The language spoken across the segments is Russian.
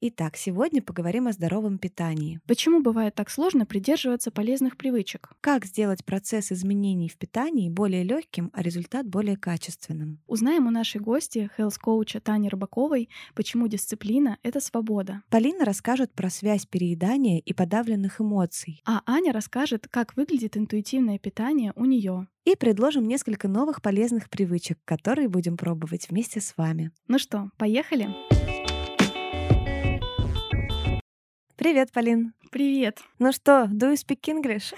Итак, сегодня поговорим о здоровом питании. Почему бывает так сложно придерживаться полезных привычек? Как сделать процесс изменений в питании более легким, а результат более качественным? Узнаем у нашей гости, хелс-коуча Тани Рыбаковой, почему дисциплина — это свобода. Полина расскажет про связь переедания и подавленных эмоций. А Аня расскажет, как выглядит интуитивное питание у нее. И предложим несколько новых полезных привычек, которые будем пробовать вместе с вами. Ну что, поехали? Привет, Полин. Привет. Ну что, do you speak English?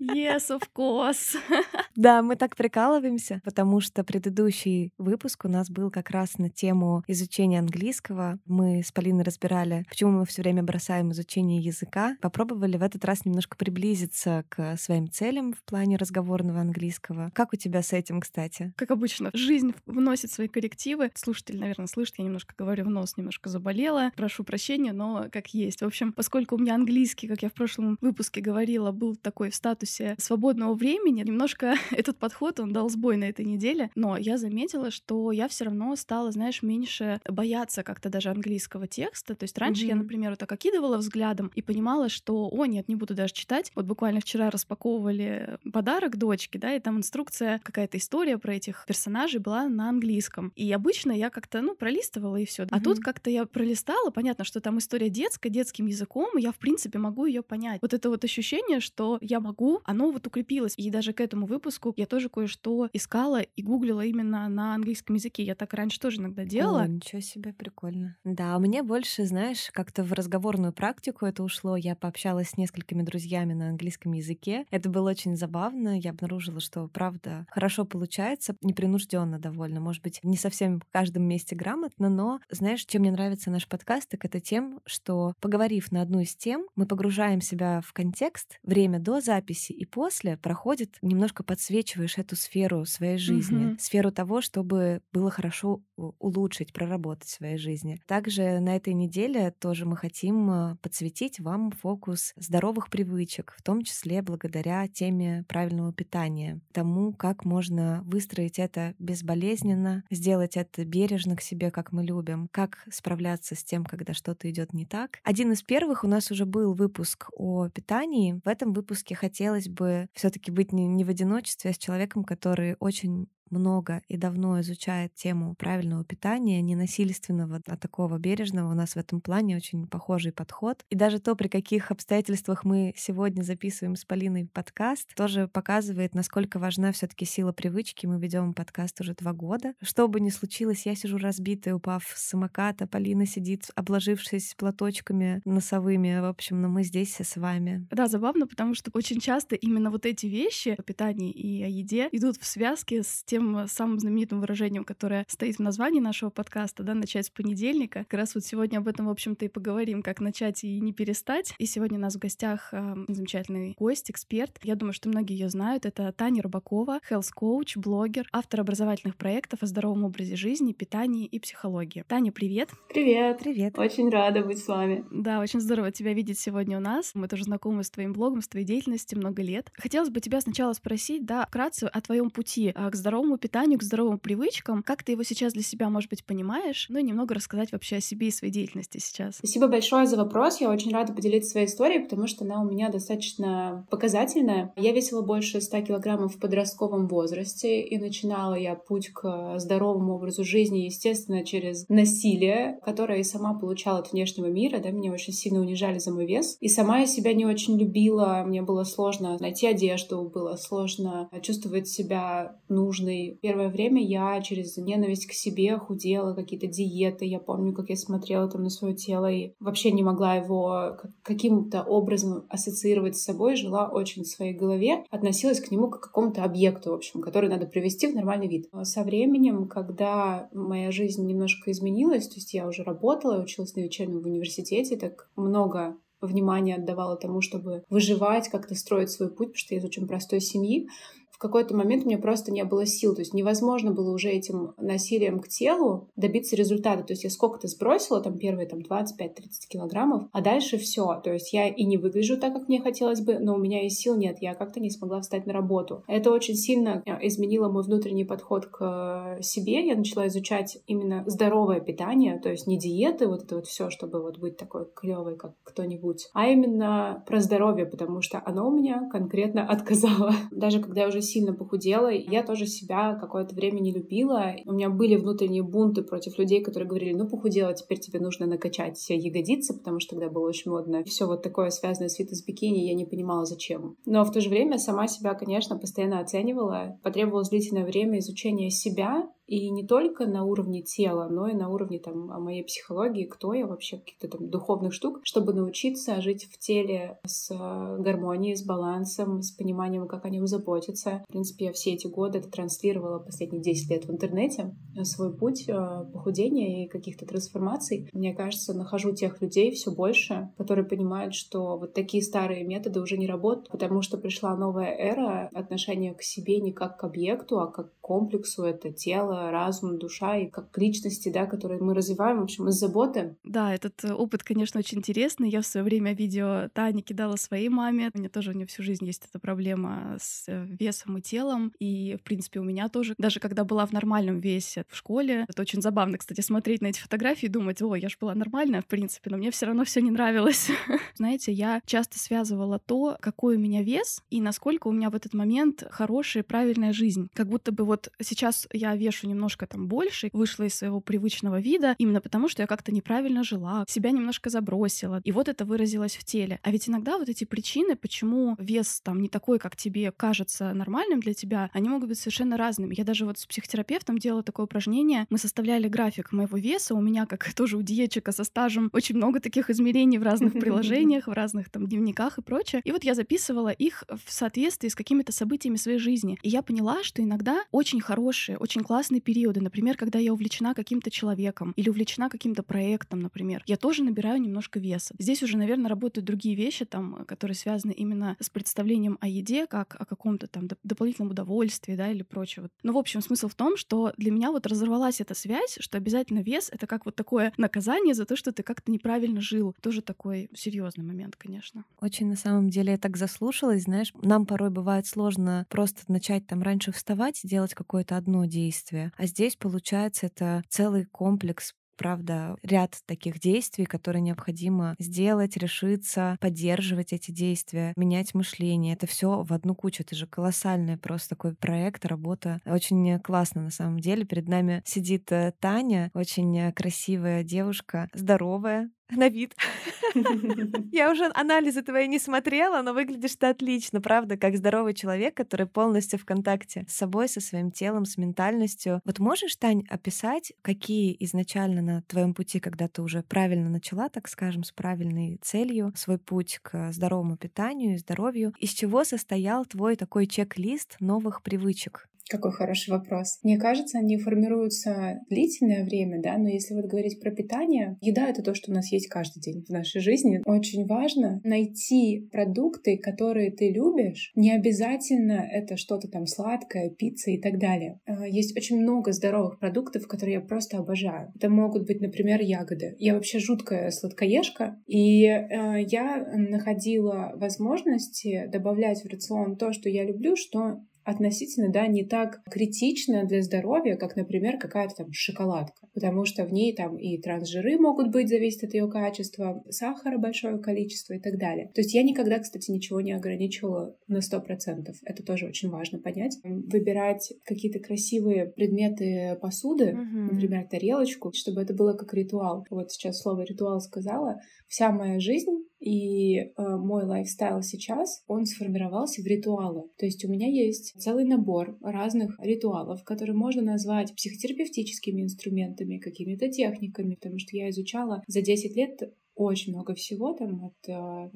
Yes, of course. Да, мы так прикалываемся, потому что предыдущий выпуск у нас был как раз на тему изучения английского. Мы с Полиной разбирали, почему мы все время бросаем изучение языка. Попробовали в этот раз немножко приблизиться к своим целям в плане разговорного английского. Как у тебя с этим, кстати? Как обычно, жизнь вносит свои коррективы. Слушатель, наверное, слышит, я немножко говорю в нос, немножко заболела. Прошу прощения, но как есть. В общем, поскольку у меня английский, как я в прошлом выпуске говорила, был такой в статусе свободного времени, немножко этот подход, он дал сбой на этой неделе, но я заметила, что я все равно стала, знаешь, меньше бояться как-то даже английского текста. То есть раньше mm-hmm. я, например, вот так окидывала взглядом и понимала, что, о, нет, не буду даже читать. Вот буквально вчера распаковывали подарок дочке, да, и там инструкция, какая-то история про этих персонажей была на английском. И обычно я как-то, ну, пролистывала и все. Mm-hmm. А тут как-то я пролистала, понятно, что там история детская, детским языком, я, в принципе, могу ее понять. Вот это вот ощущение, что я могу, оно вот укрепилось. И даже к этому выпуску я тоже кое-что искала и гуглила именно на английском языке. Я так раньше тоже иногда делала. О, ничего себе, прикольно. Да, у меня больше, знаешь, как-то в разговорную практику это ушло. Я пообщалась с несколькими друзьями на английском языке. Это было очень забавно. Я обнаружила, что правда хорошо получается, непринужденно довольно. Может быть, не совсем в каждом месте грамотно, но знаешь, чем мне нравится наш подкаст, так это тем, что поговорив на одну из тем, мы погружаем себя в контекст, время до записи и после проходит, немножко подсвечиваешь эту сферу своей жизни, mm-hmm. сферу того, чтобы было хорошо улучшить, проработать в своей жизни. Также на этой неделе тоже мы хотим э, подсветить вам фокус здоровых привычек, в том числе благодаря теме правильного питания, тому, как можно выстроить это безболезненно, сделать это бережно к себе, как мы любим, как справляться с тем, когда что-то идет не так. Один из первых у нас уже был выпуск о питании. В этом выпуске хотелось бы все-таки быть не, не в одиночестве, а с человеком, который очень много и давно изучает тему правильного питания, ненасильственного, а такого бережного. У нас в этом плане очень похожий подход. И даже то, при каких обстоятельствах мы сегодня записываем с Полиной подкаст, тоже показывает, насколько важна все таки сила привычки. Мы ведем подкаст уже два года. Что бы ни случилось, я сижу разбитая, упав с самоката, Полина сидит, обложившись платочками носовыми. В общем, но мы здесь с вами. Да, забавно, потому что очень часто именно вот эти вещи о питании и о еде идут в связке с тем, тем самым знаменитым выражением, которое стоит в названии нашего подкаста, да, начать с понедельника. Как раз вот сегодня об этом, в общем-то, и поговорим, как начать и не перестать. И сегодня у нас в гостях э, замечательный гость, эксперт. Я думаю, что многие ее знают. Это Таня Рыбакова, health коуч, блогер, автор образовательных проектов о здоровом образе жизни, питании и психологии. Таня, привет! Привет! Привет! Очень рада быть с вами. Да, очень здорово тебя видеть сегодня у нас. Мы тоже знакомы с твоим блогом, с твоей деятельностью много лет. Хотелось бы тебя сначала спросить, да, вкратце о твоем пути а, к здоровому здоровому питанию, к здоровым привычкам. Как ты его сейчас для себя, может быть, понимаешь? Ну и немного рассказать вообще о себе и своей деятельности сейчас. Спасибо большое за вопрос. Я очень рада поделиться своей историей, потому что она у меня достаточно показательная. Я весила больше 100 килограммов в подростковом возрасте, и начинала я путь к здоровому образу жизни, естественно, через насилие, которое я сама получала от внешнего мира. Да, меня очень сильно унижали за мой вес. И сама я себя не очень любила. Мне было сложно найти одежду, было сложно чувствовать себя нужной Первое время я через ненависть к себе худела, какие-то диеты. Я помню, как я смотрела там на свое тело и вообще не могла его каким-то образом ассоциировать с собой, жила очень в своей голове, относилась к нему как к какому-то объекту, в общем, который надо привести в нормальный вид. Со временем, когда моя жизнь немножко изменилась, то есть я уже работала, училась на вечернем в университете, так много внимания отдавала тому, чтобы выживать, как-то строить свой путь, потому что я из очень простой семьи в какой-то момент у меня просто не было сил. То есть невозможно было уже этим насилием к телу добиться результата. То есть я сколько-то сбросила, там первые там 25-30 килограммов, а дальше все. То есть я и не выгляжу так, как мне хотелось бы, но у меня и сил нет. Я как-то не смогла встать на работу. Это очень сильно э, изменило мой внутренний подход к э, себе. Я начала изучать именно здоровое питание, то есть не диеты, вот это вот все, чтобы вот быть такой клевой, как кто-нибудь, а именно про здоровье, потому что оно у меня конкретно отказало. Даже когда я уже сильно похудела, я тоже себя какое-то время не любила. У меня были внутренние бунты против людей, которые говорили, ну похудела, теперь тебе нужно накачать все ягодицы, потому что тогда было очень модно. Все вот такое связанное с фитнес-бикини, я не понимала, зачем. Но в то же время сама себя, конечно, постоянно оценивала. Потребовалось длительное время изучения себя, и не только на уровне тела, но и на уровне там моей психологии, кто я вообще, каких-то там духовных штук, чтобы научиться жить в теле с гармонией, с балансом, с пониманием, как о нем заботиться. В принципе, я все эти годы это транслировала последние 10 лет в интернете, свой путь э, похудения и каких-то трансформаций. Мне кажется, нахожу тех людей все больше, которые понимают, что вот такие старые методы уже не работают, потому что пришла новая эра отношения к себе не как к объекту, а как к комплексу. Это тело, разум, душа и как личности, да, которые мы развиваем, в общем, из заботы. Да, этот э, опыт, конечно, очень интересный. Я в свое время видео Тани кидала своей маме. У меня тоже у нее всю жизнь есть эта проблема с э, весом и телом. И, в принципе, у меня тоже. Даже когда была в нормальном весе в школе, это очень забавно, кстати, смотреть на эти фотографии и думать, о, я же была нормальная, в принципе, но мне все равно все не нравилось. Знаете, я часто связывала то, какой у меня вес и насколько у меня в этот момент хорошая, правильная жизнь. Как будто бы вот сейчас я вешу немножко там больше, вышла из своего привычного вида, именно потому, что я как-то неправильно жила, себя немножко забросила. И вот это выразилось в теле. А ведь иногда вот эти причины, почему вес там не такой, как тебе кажется нормальным для тебя, они могут быть совершенно разными. Я даже вот с психотерапевтом делала такое упражнение. Мы составляли график моего веса. У меня, как тоже у диетчика со стажем, очень много таких измерений в разных приложениях, в разных там дневниках и прочее. И вот я записывала их в соответствии с какими-то событиями своей жизни. И я поняла, что иногда очень хорошие, очень классные разные периоды. Например, когда я увлечена каким-то человеком или увлечена каким-то проектом, например, я тоже набираю немножко веса. Здесь уже, наверное, работают другие вещи, там, которые связаны именно с представлением о еде, как о каком-то там дополнительном удовольствии, да, или прочего. Но, в общем, смысл в том, что для меня вот разорвалась эта связь, что обязательно вес — это как вот такое наказание за то, что ты как-то неправильно жил. Тоже такой серьезный момент, конечно. Очень на самом деле я так заслушалась, знаешь, нам порой бывает сложно просто начать там раньше вставать делать какое-то одно действие, а здесь, получается, это целый комплекс правда, ряд таких действий, которые необходимо сделать, решиться, поддерживать эти действия, менять мышление. Это все в одну кучу. Это же колоссальный просто такой проект, работа. Очень классно на самом деле. Перед нами сидит э, Таня, очень красивая девушка, здоровая, на вид. Я уже анализы твои не смотрела, но выглядишь ты отлично, правда, как здоровый человек, который полностью в контакте с собой, со своим телом, с ментальностью. Вот можешь, Тань, описать, какие изначально на твоем пути, когда ты уже правильно начала, так скажем, с правильной целью, свой путь к здоровому питанию и здоровью, из чего состоял твой такой чек-лист новых привычек? Какой хороший вопрос. Мне кажется, они формируются длительное время, да, но если вот говорить про питание, еда — это то, что у нас есть каждый день в нашей жизни. Очень важно найти продукты, которые ты любишь. Не обязательно это что-то там сладкое, пицца и так далее. А, есть очень много здоровых продуктов, которые я просто обожаю. Это могут быть, например, ягоды. Я вообще жуткая сладкоежка, и э, я находила возможности добавлять в рацион то, что я люблю, что относительно, да, не так критично для здоровья, как, например, какая-то там шоколадка, потому что в ней там и трансжиры могут быть, зависит от ее качества, сахара большое количество и так далее. То есть я никогда, кстати, ничего не ограничивала на 100%. Это тоже очень важно понять. Выбирать какие-то красивые предметы посуды, mm-hmm. например, тарелочку, чтобы это было как ритуал. Вот сейчас слово ритуал сказала. Вся моя жизнь и э, мой лайфстайл сейчас, он сформировался в ритуалы. То есть у меня есть целый набор разных ритуалов, которые можно назвать психотерапевтическими инструментами, какими-то техниками, потому что я изучала за 10 лет очень много всего, там, от э,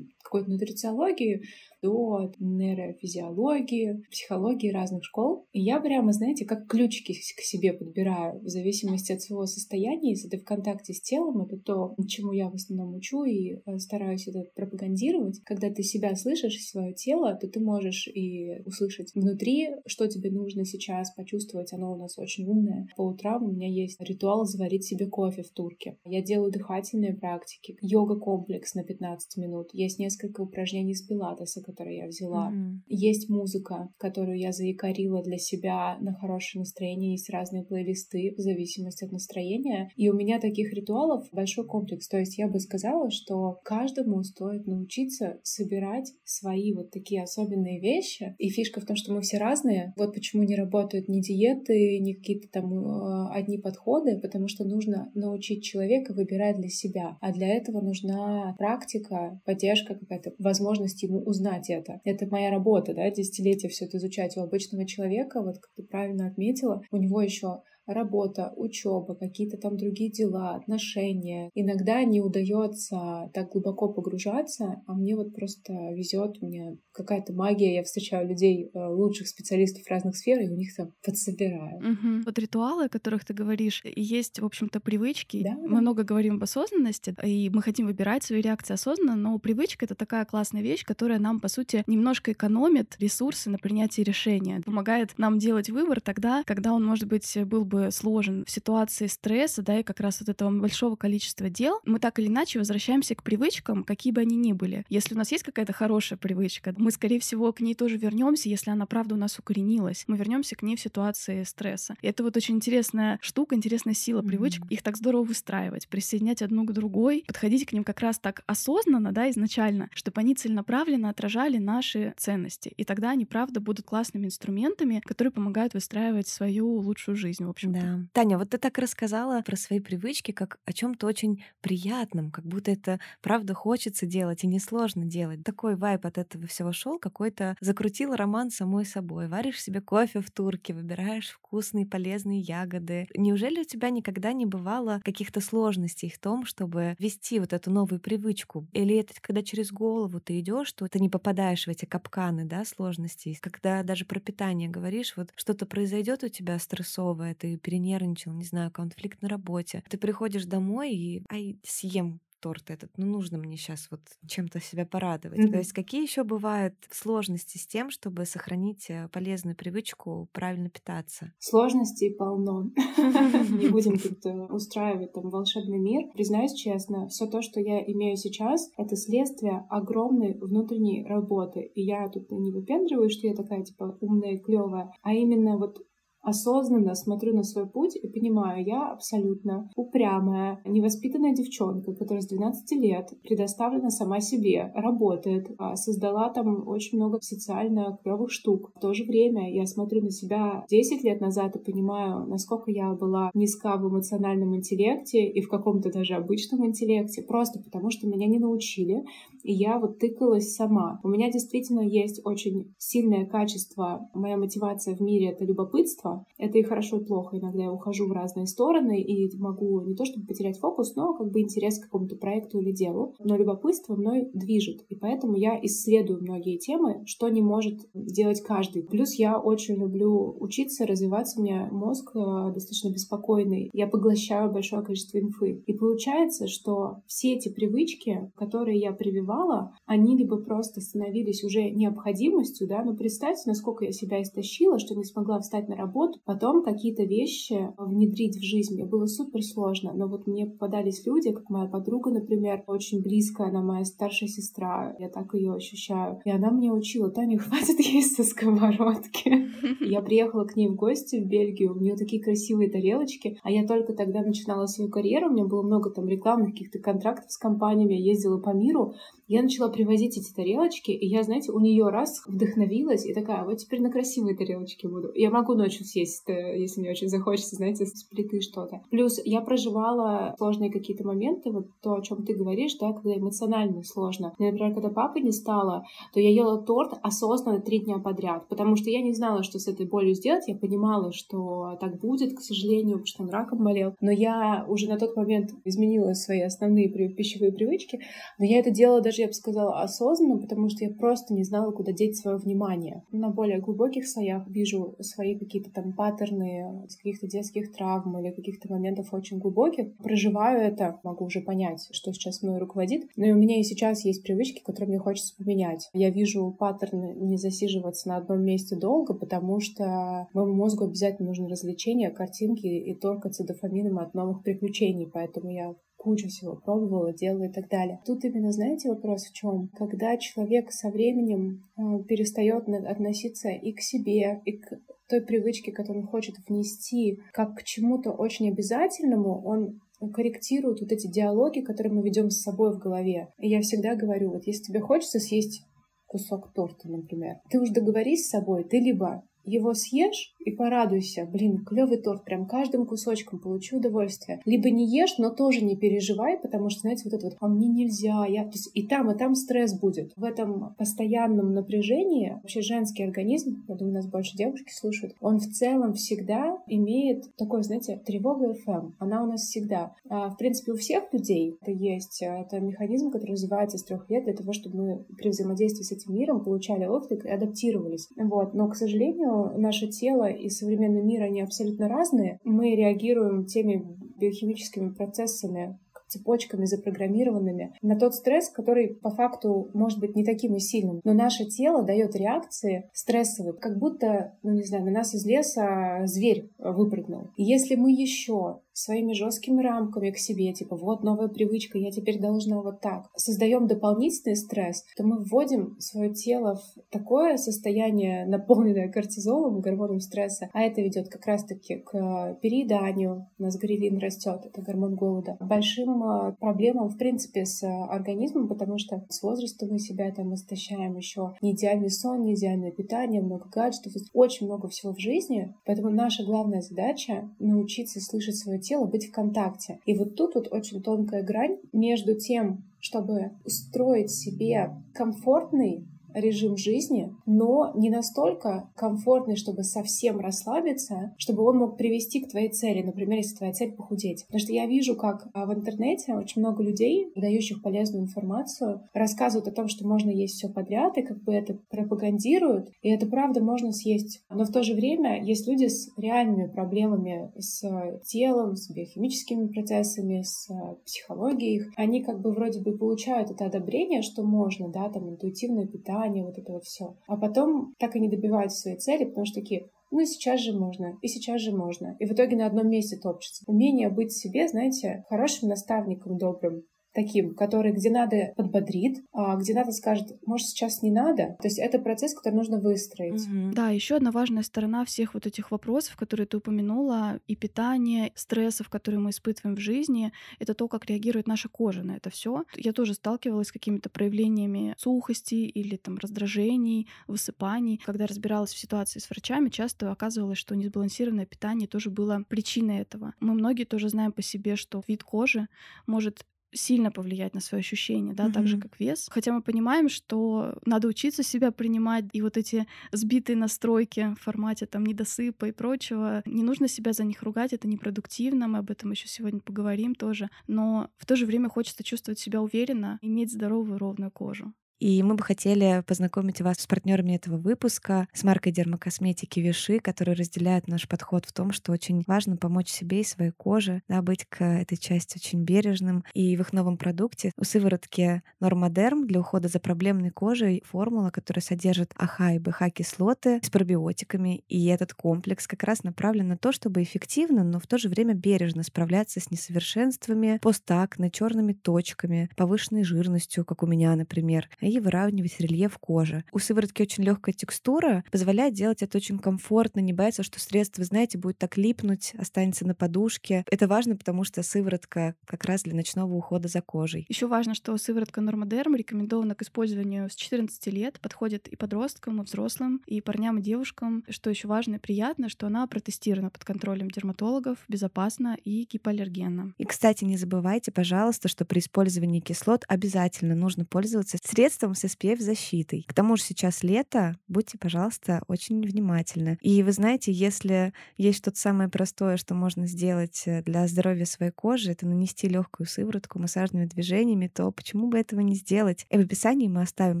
какой-то нутрициологии до нейрофизиологии, психологии разных школ. И я прямо, знаете, как ключики к себе подбираю в зависимости от своего состояния. Если ты в контакте с телом, это то, чему я в основном учу и э, стараюсь это пропагандировать. Когда ты себя слышишь свое тело, то ты можешь и услышать внутри, что тебе нужно сейчас, почувствовать. Оно у нас очень умное. По утрам у меня есть ритуал заварить себе кофе в турке. Я делаю дыхательные практики, йога-комплекс на 15 минут. Есть несколько упражнений с пилатеса, которые я взяла. Mm-hmm. Есть музыка, которую я заикарила для себя на хорошее настроение. Есть разные плейлисты в зависимости от настроения. И у меня таких ритуалов большой комплекс. То есть я бы сказала, что каждому стоит научиться собирать свои вот такие особенные вещи. И фишка в том, что мы все разные. Вот почему не работают ни диеты, ни какие-то там э, одни подходы, потому что нужно научить человека выбирать для себя. А для этого нужна практика, поддержка какая-то, возможность ему узнать это. Это моя работа, да, десятилетия все это изучать у обычного человека, вот как ты правильно отметила, у него еще работа, учеба, какие-то там другие дела, отношения. Иногда не удается так глубоко погружаться, а мне вот просто везет, у меня какая-то магия, я встречаю людей, э, лучших специалистов разных сферах, и у них там подсобираю. Угу. Вот ритуалы, о которых ты говоришь, есть, в общем-то, привычки. Да, мы да. много говорим об осознанности, и мы хотим выбирать свои реакции осознанно, но привычка — это такая классная вещь, которая нам, по сути, немножко экономит ресурсы на принятие решения, помогает нам делать выбор тогда, когда он, может быть, был бы бы сложен в ситуации стресса, да, и как раз вот этого большого количества дел, мы так или иначе возвращаемся к привычкам, какие бы они ни были. Если у нас есть какая-то хорошая привычка, мы, скорее всего, к ней тоже вернемся, если она, правда, у нас укоренилась. Мы вернемся к ней в ситуации стресса. И это вот очень интересная штука, интересная сила привычек. Mm-hmm. Их так здорово выстраивать, присоединять одну к другой, подходить к ним как раз так осознанно, да, изначально, чтобы они целенаправленно отражали наши ценности. И тогда они, правда, будут классными инструментами, которые помогают выстраивать свою лучшую жизнь, в общем да. Таня, вот ты так рассказала про свои привычки как о чем-то очень приятном, как будто это правда хочется делать и несложно делать. Такой вайп от этого всего шел, какой-то закрутил роман самой собой. Варишь себе кофе в турке, выбираешь вкусные полезные ягоды. Неужели у тебя никогда не бывало каких-то сложностей в том, чтобы вести вот эту новую привычку? Или это когда через голову ты идешь, то ты не попадаешь в эти капканы, да, сложностей? Когда даже про питание говоришь, вот что-то произойдет у тебя стрессовое, ты перенервничал, не знаю, конфликт на работе. Ты приходишь домой и ай, съем торт этот, ну нужно мне сейчас вот чем-то себя порадовать. Mm-hmm. То есть какие еще бывают сложности с тем, чтобы сохранить э, полезную привычку правильно питаться? Сложностей полно. Не будем тут устраивать там волшебный мир. Признаюсь честно, все то, что я имею сейчас, это следствие огромной внутренней работы. И я тут не выпендриваю, что я такая типа умная, клевая, а именно вот осознанно смотрю на свой путь и понимаю, я абсолютно упрямая, невоспитанная девчонка, которая с 12 лет предоставлена сама себе, работает, а, создала там очень много социально клевых штук. В то же время я смотрю на себя 10 лет назад и понимаю, насколько я была низка в эмоциональном интеллекте и в каком-то даже обычном интеллекте, просто потому что меня не научили, и я вот тыкалась сама. У меня действительно есть очень сильное качество, моя мотивация в мире — это любопытство, это и хорошо, и плохо. Иногда я ухожу в разные стороны и могу не то чтобы потерять фокус, но как бы интерес к какому-то проекту или делу. Но любопытство мной движет. И поэтому я исследую многие темы, что не может делать каждый. Плюс я очень люблю учиться, развиваться. У меня мозг э, достаточно беспокойный. Я поглощаю большое количество инфы. И получается, что все эти привычки, которые я прививала, они либо просто становились уже необходимостью, да, ну представьте, насколько я себя истощила, что не смогла встать на работу, работу, потом какие-то вещи внедрить в жизнь. Мне было супер сложно, но вот мне попадались люди, как моя подруга, например, очень близкая, она моя старшая сестра, я так ее ощущаю. И она мне учила, Таня, хватит есть со сковородки. Я приехала к ней в гости в Бельгию, у нее такие красивые тарелочки, а я только тогда начинала свою карьеру, у меня было много там рекламных каких-то контрактов с компаниями, я ездила по миру, я начала привозить эти тарелочки, и я, знаете, у нее раз вдохновилась и такая, вот теперь на красивые тарелочки буду. Я могу ночью съесть, э, если мне очень захочется, знаете, с плиты что-то. Плюс я проживала сложные какие-то моменты, вот то, о чем ты говоришь, да, когда эмоционально сложно. Например, когда папы не стало, то я ела торт осознанно три дня подряд, потому что я не знала, что с этой болью сделать. Я понимала, что так будет, к сожалению, потому что он раком болел. Но я уже на тот момент изменила свои основные пищевые привычки, но я это делала даже даже, я бы сказала, осознанно, потому что я просто не знала, куда деть свое внимание. На более глубоких слоях вижу свои какие-то там паттерны из каких-то детских травм или каких-то моментов очень глубоких. Проживаю это, могу уже понять, что сейчас мной руководит. Но и у меня и сейчас есть привычки, которые мне хочется поменять. Я вижу паттерны не засиживаться на одном месте долго, потому что моему мозгу обязательно нужно развлечение, картинки и торкаться дофамином от новых приключений. Поэтому я кучу всего пробовала, делала и так далее. Тут именно, знаете, вопрос в чем? Когда человек со временем э, перестает относиться и к себе, и к той привычке, которую он хочет внести, как к чему-то очень обязательному, он корректирует вот эти диалоги, которые мы ведем с собой в голове. И я всегда говорю, вот если тебе хочется съесть кусок торта, например, ты уж договорись с собой, ты либо его съешь и порадуйся. Блин, клевый торт, прям каждым кусочком получу удовольствие. Либо не ешь, но тоже не переживай, потому что, знаете, вот это вот, а мне нельзя, я... То есть и там, и там стресс будет. В этом постоянном напряжении вообще женский организм, я думаю, нас больше девушки слушают, он в целом всегда имеет такое, знаете, тревога ФМ. Она у нас всегда. А, в принципе, у всех людей это есть. Это механизм, который развивается с трех лет для того, чтобы мы при взаимодействии с этим миром получали отклик и адаптировались. Вот. Но, к сожалению, наше тело и современный мир, они абсолютно разные. Мы реагируем теми биохимическими процессами, цепочками запрограммированными на тот стресс, который по факту может быть не таким и сильным. Но наше тело дает реакции стрессовые, как будто, ну не знаю, на нас из леса зверь выпрыгнул. И если мы еще своими жесткими рамками к себе, типа вот новая привычка, я теперь должна вот так, создаем дополнительный стресс, то мы вводим свое тело в такое состояние, наполненное кортизолом, гормоном стресса, а это ведет как раз-таки к перееданию, у нас грилин растет, это гормон голода, большим а, проблемам, в принципе, с организмом, потому что с возрастом мы себя там истощаем еще не идеальный сон, не идеальное питание, много гаджетов, очень много всего в жизни, поэтому наша главная задача — научиться слышать свое тело, быть в контакте. И вот тут вот очень тонкая грань между тем, чтобы устроить себе комфортный режим жизни, но не настолько комфортный, чтобы совсем расслабиться, чтобы он мог привести к твоей цели. Например, если твоя цель похудеть. Потому что я вижу, как а, в интернете очень много людей, дающих полезную информацию, рассказывают о том, что можно есть все подряд, и как бы это пропагандируют, и это правда можно съесть. Но в то же время есть люди с реальными проблемами с телом, с биохимическими процессами, с психологией их. Они как бы вроде бы получают это одобрение, что можно, да, там интуитивное питание, желание, вот это вот все. А потом так и не добиваются своей цели, потому что такие, ну и сейчас же можно, и сейчас же можно. И в итоге на одном месте топчется. Умение быть себе, знаете, хорошим наставником, добрым, таким, который где надо подбодрит, а где надо скажет, может, сейчас не надо. То есть это процесс, который нужно выстроить. Mm-hmm. Да, еще одна важная сторона всех вот этих вопросов, которые ты упомянула, и питания, стрессов, которые мы испытываем в жизни, это то, как реагирует наша кожа на это все. Я тоже сталкивалась с какими-то проявлениями сухости или там раздражений, высыпаний. Когда разбиралась в ситуации с врачами, часто оказывалось, что несбалансированное питание тоже было причиной этого. Мы многие тоже знаем по себе, что вид кожи может сильно повлиять на свое ощущение, да, mm-hmm. так же как вес. Хотя мы понимаем, что надо учиться себя принимать, и вот эти сбитые настройки в формате там недосыпа и прочего, не нужно себя за них ругать, это непродуктивно, мы об этом еще сегодня поговорим тоже, но в то же время хочется чувствовать себя уверенно, иметь здоровую ровную кожу. И мы бы хотели познакомить вас с партнерами этого выпуска, с маркой дермокосметики Виши, которые разделяют наш подход в том, что очень важно помочь себе и своей коже, да, быть к этой части очень бережным. И в их новом продукте у сыворотки Нормадерм для ухода за проблемной кожей формула, которая содержит АХ и БХ кислоты с пробиотиками. И этот комплекс как раз направлен на то, чтобы эффективно, но в то же время бережно справляться с несовершенствами, постакне, черными точками, повышенной жирностью, как у меня, например, и выравнивать рельеф кожи. У сыворотки очень легкая текстура, позволяет делать это очень комфортно, не бояться, что средство, знаете, будет так липнуть, останется на подушке. Это важно, потому что сыворотка как раз для ночного ухода за кожей. Еще важно, что сыворотка Нормодерм рекомендована к использованию с 14 лет, подходит и подросткам, и взрослым, и парням, и девушкам. Что еще важно и приятно, что она протестирована под контролем дерматологов, безопасна и гипоаллергенна. И, кстати, не забывайте, пожалуйста, что при использовании кислот обязательно нужно пользоваться средством средством с SPF-защитой. К тому же сейчас лето, будьте, пожалуйста, очень внимательны. И вы знаете, если есть что-то самое простое, что можно сделать э, для здоровья своей кожи, это нанести легкую сыворотку массажными движениями, то почему бы этого не сделать? И в описании мы оставим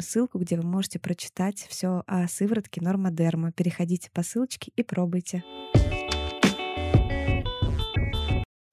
ссылку, где вы можете прочитать все о сыворотке Нормадерма. Переходите по ссылочке и пробуйте.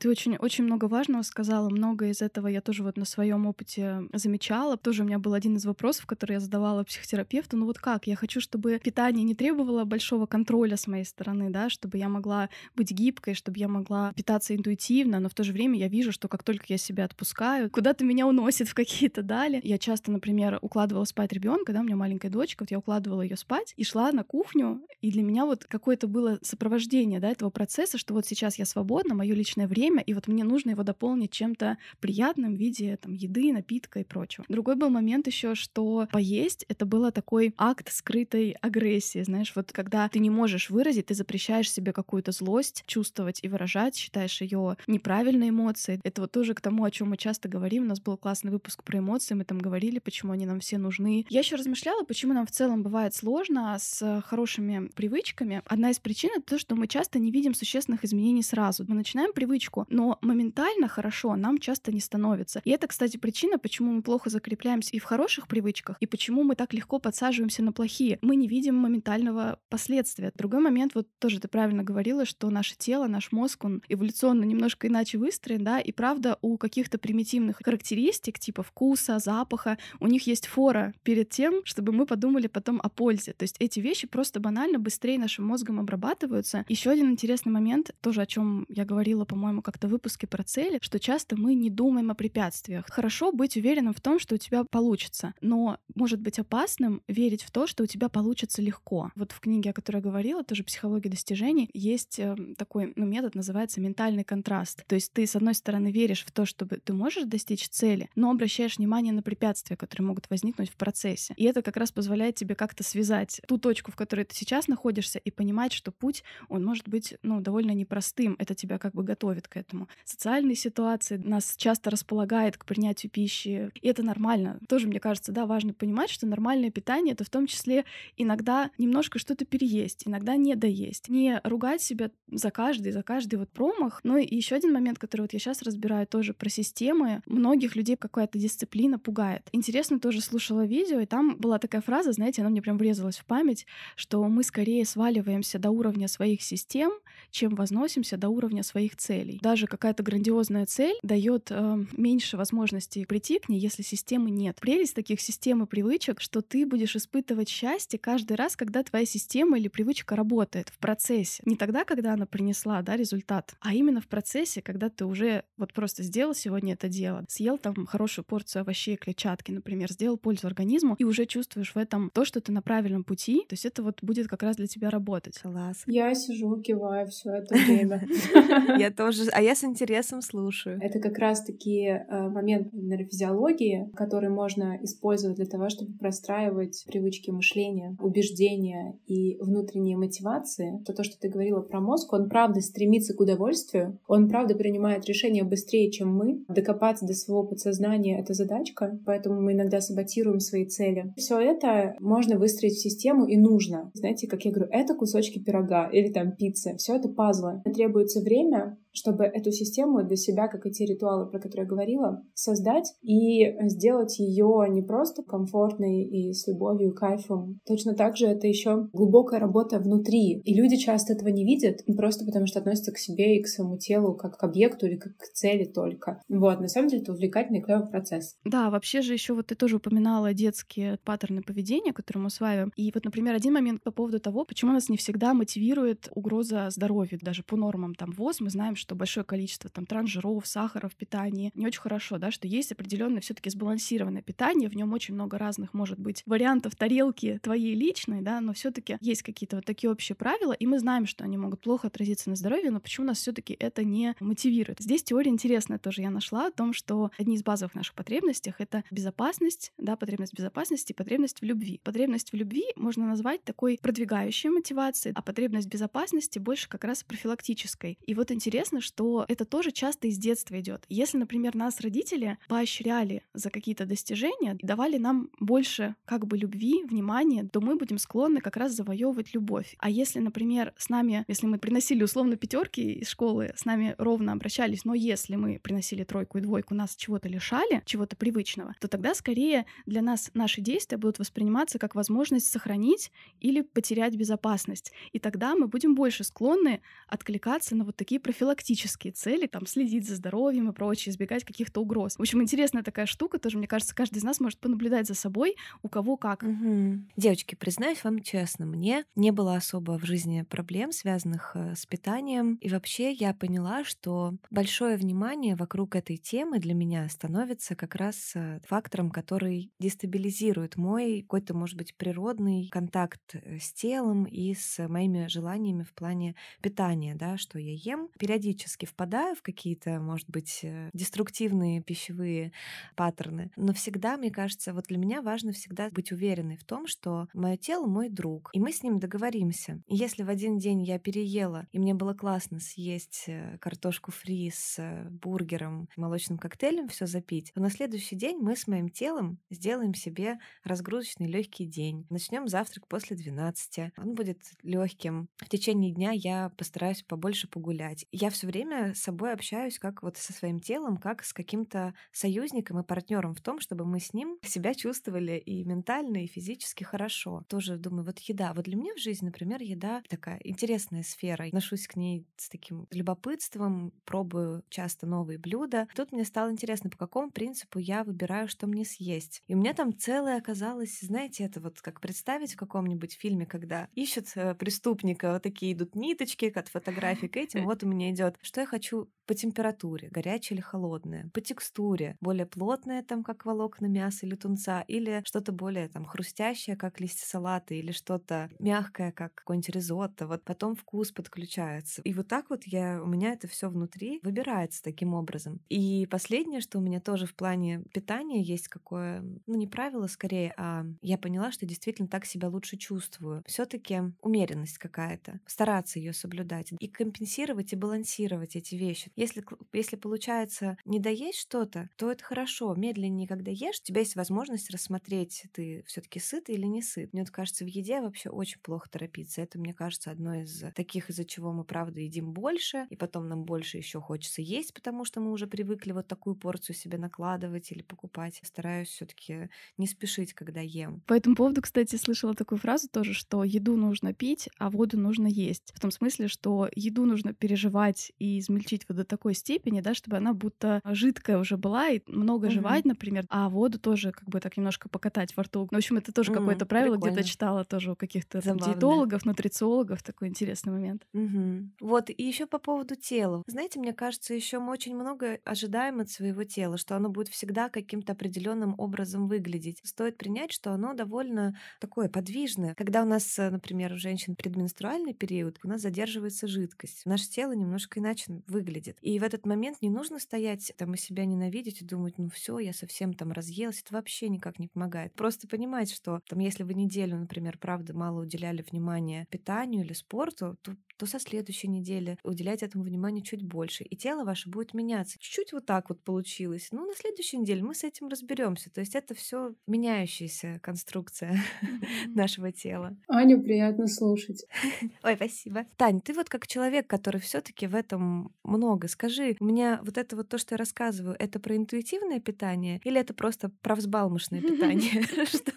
Ты очень, очень много важного сказала, много из этого я тоже вот на своем опыте замечала. Тоже у меня был один из вопросов, который я задавала психотерапевту. Ну вот как? Я хочу, чтобы питание не требовало большого контроля с моей стороны, да, чтобы я могла быть гибкой, чтобы я могла питаться интуитивно, но в то же время я вижу, что как только я себя отпускаю, куда-то меня уносит в какие-то дали. Я часто, например, укладывала спать ребенка, да, у меня маленькая дочка, вот я укладывала ее спать и шла на кухню, и для меня вот какое-то было сопровождение, да, этого процесса, что вот сейчас я свободна, мое личное время, время, и вот мне нужно его дополнить чем-то приятным в виде там, еды, напитка и прочего. Другой был момент еще, что поесть — это было такой акт скрытой агрессии, знаешь, вот когда ты не можешь выразить, ты запрещаешь себе какую-то злость чувствовать и выражать, считаешь ее неправильной эмоцией. Это вот тоже к тому, о чем мы часто говорим. У нас был классный выпуск про эмоции, мы там говорили, почему они нам все нужны. Я еще размышляла, почему нам в целом бывает сложно с хорошими привычками. Одна из причин — это то, что мы часто не видим существенных изменений сразу. Мы начинаем привычку, но моментально хорошо нам часто не становится. И это, кстати, причина, почему мы плохо закрепляемся и в хороших привычках, и почему мы так легко подсаживаемся на плохие. Мы не видим моментального последствия. Другой момент, вот тоже ты правильно говорила, что наше тело, наш мозг, он эволюционно немножко иначе выстроен, да, и правда у каких-то примитивных характеристик, типа вкуса, запаха, у них есть фора перед тем, чтобы мы подумали потом о пользе. То есть эти вещи просто банально быстрее нашим мозгом обрабатываются. Еще один интересный момент, тоже о чем я говорила, по-моему, как-то выпуске про цели, что часто мы не думаем о препятствиях. Хорошо быть уверенным в том, что у тебя получится, но может быть опасным верить в то, что у тебя получится легко. Вот в книге, о которой я говорила, тоже «Психология достижений», есть эм, такой ну, метод, называется ментальный контраст. То есть ты, с одной стороны, веришь в то, чтобы ты можешь достичь цели, но обращаешь внимание на препятствия, которые могут возникнуть в процессе. И это как раз позволяет тебе как-то связать ту точку, в которой ты сейчас находишься, и понимать, что путь, он может быть ну, довольно непростым. Это тебя как бы готовит к этому этому. Социальные ситуации нас часто располагает к принятию пищи, и это нормально. Тоже, мне кажется, да, важно понимать, что нормальное питание — это в том числе иногда немножко что-то переесть, иногда не доесть. Не ругать себя за каждый, за каждый вот промах. Ну и еще один момент, который вот я сейчас разбираю тоже про системы. Многих людей какая-то дисциплина пугает. Интересно, тоже слушала видео, и там была такая фраза, знаете, она мне прям врезалась в память, что мы скорее сваливаемся до уровня своих систем, чем возносимся до уровня своих целей. Даже какая-то грандиозная цель дает э, меньше возможностей прийти к ней, если системы нет. Прелесть таких систем и привычек, что ты будешь испытывать счастье каждый раз, когда твоя система или привычка работает в процессе. Не тогда, когда она принесла да, результат, а именно в процессе, когда ты уже вот просто сделал сегодня это дело, съел там хорошую порцию овощей, клетчатки, например, сделал пользу организму и уже чувствуешь в этом то, что ты на правильном пути, то есть это вот будет как раз для тебя работать. Класс. Я сижу, киваю все это время. Я тоже, а я с интересом слушаю. Это как раз-таки э, момент нейрофизиологии, который можно использовать для того, чтобы простраивать привычки мышления, убеждения и внутренние мотивации. То, то, что ты говорила про мозг, он правда стремится к удовольствию, он правда принимает решения быстрее, чем мы. Докопаться до своего подсознания — это задачка, поэтому мы иногда саботируем свои цели. Все это можно выстроить в систему и нужно. Знаете, как я говорю, это кусочки пирога или там пиццы. Все это пазлы. Требуется время, чтобы эту систему для себя, как и те ритуалы, про которые я говорила, создать и сделать ее не просто комфортной и с любовью, кайфом. Точно так же это еще глубокая работа внутри. И люди часто этого не видят, просто потому что относятся к себе и к своему телу как к объекту или как к цели только. Вот, на самом деле это увлекательный клевый процесс. Да, вообще же еще вот ты тоже упоминала детские паттерны поведения, которые мы усваиваем. И вот, например, один момент по поводу того, почему нас не всегда мотивирует угроза здоровью. Даже по нормам там ВОЗ мы знаем, что большое количество там трансжиров, сахара в питании не очень хорошо, да, что есть определенное все-таки сбалансированное питание, в нем очень много разных может быть вариантов тарелки твоей личной, да, но все-таки есть какие-то вот такие общие правила, и мы знаем, что они могут плохо отразиться на здоровье, но почему нас все-таки это не мотивирует? Здесь теория интересная тоже я нашла о том, что одни из базовых наших потребностей это безопасность, да, потребность безопасности, потребность в любви. Потребность в любви можно назвать такой продвигающей мотивацией, а потребность безопасности больше как раз профилактической. И вот интересно, интересно, что это тоже часто из детства идет. Если, например, нас родители поощряли за какие-то достижения, давали нам больше как бы любви, внимания, то мы будем склонны как раз завоевывать любовь. А если, например, с нами, если мы приносили условно пятерки из школы, с нами ровно обращались, но если мы приносили тройку и двойку, нас чего-то лишали, чего-то привычного, то тогда скорее для нас наши действия будут восприниматься как возможность сохранить или потерять безопасность. И тогда мы будем больше склонны откликаться на вот такие профилактические цели, там, следить за здоровьем и прочее, избегать каких-то угроз. В общем, интересная такая штука, тоже, мне кажется, каждый из нас может понаблюдать за собой, у кого как. Угу. Девочки, признаюсь вам честно, мне не было особо в жизни проблем, связанных э, с питанием. И вообще я поняла, что большое внимание вокруг этой темы для меня становится как раз э, фактором, который дестабилизирует мой какой-то, может быть, природный контакт э, с телом и с моими желаниями в плане питания, да, что я ем. Периодически впадаю в какие-то, может быть, деструктивные пищевые паттерны, но всегда, мне кажется, вот для меня важно всегда быть уверенной в том, что мое тело мой друг, и мы с ним договоримся. Если в один день я переела, и мне было классно съесть э, картошку фри с э, бургером, молочным коктейлем, все запить, то на следующий день мы с моим телом сделаем себе разгрузочный легкий день. Начнем завтрак после 12. Он будет легким. В течение дня я постараюсь побольше погулять. Я все время с собой общаюсь как вот со своим телом, как с каким-то союзником и партнером в том, чтобы мы с ним себя чувствовали и ментально, и физически хорошо. Тоже думаю, вот еда. Вот для меня в жизни, например, еда такая интересная сфера. Отношусь к ней с таким любопытством, пробую часто новые блюда. Тут мне стало интересно, по какому принципу я выбираю, что мне съесть. И у меня там целое оказалось, знаете, это вот как представить в каком-нибудь фильме, когда ищут э, преступника, вот такие идут ниточки от фотографий к этим. Вот у меня идет, что я хочу по температуре, горячее или холодное, по текстуре, более плотное, там, как волокна мяса или тунца, или что-то более там хрустящее, как листья салата, или что-то мягкое, как какой-нибудь ризотто. Вот потом вкус подключается. И вот так вот я, у меня это все внутри выбирается таким образом. И последнее, что у меня тоже в плане питания есть какое, ну не правило скорее, а я поняла, что действительно так себя лучше чувствую. Все-таки умеренность какая-то, стараться ее соблюдать и компенсировать и балансировать эти вещи. Если, если получается не доесть что-то, то это хорошо. Медленнее, когда ешь, у тебя есть возможность рассмотреть, ты все-таки сыт или не сыт. Мне вот кажется, в еде вообще очень плохо торопиться. Это, мне кажется, одно из таких, из-за чего мы, правда, едим больше, и потом нам больше еще хочется есть, потому что мы уже привыкли вот такую порцию себе накладывать или покупать. Стараюсь все-таки не спешить, когда ем. По этому поводу, кстати, слышала такую фразу тоже, что еду нужно пить, а воду нужно есть. В том смысле, что еду нужно переживать и измельчить вот до такой степени, да, чтобы она будто жидкая уже была и много угу. жевать, например, а воду тоже как бы так немножко покатать во рту. В общем, это тоже угу, какое-то правило, где-то читала тоже у каких-то диетологов, нутрициологов, такой интересный момент. Угу. Вот, и еще по поводу тела. Знаете, мне кажется, еще мы очень много ожидаем от своего тела, что оно будет всегда каким-то определенным образом выглядеть. Стоит принять, что оно довольно такое подвижное. Когда у нас, например, у женщин предменструальный период, у нас задерживается жидкость. Наше тело немножко иначе выглядит. И в этот момент не нужно стоять там и себя ненавидеть и думать, ну все, я совсем там разъелась. Это вообще никак не помогает. Просто понимать, что там, если вы неделю, например, правда, мало уделяли внимания питанию или спорту, то, то со следующей недели уделять этому внимание чуть больше. И тело ваше будет меняться. Чуть-чуть вот так вот получилось. Ну, на следующей неделе мы с этим разберемся. То есть это все меняющаяся конструкция нашего тела. Аню приятно слушать. Ой, спасибо. Тань, ты вот как человек, который все-таки в этом много. Скажи, у меня вот это вот то, что я рассказываю, это про интуитивное питание или это просто про взбалмошное питание? Что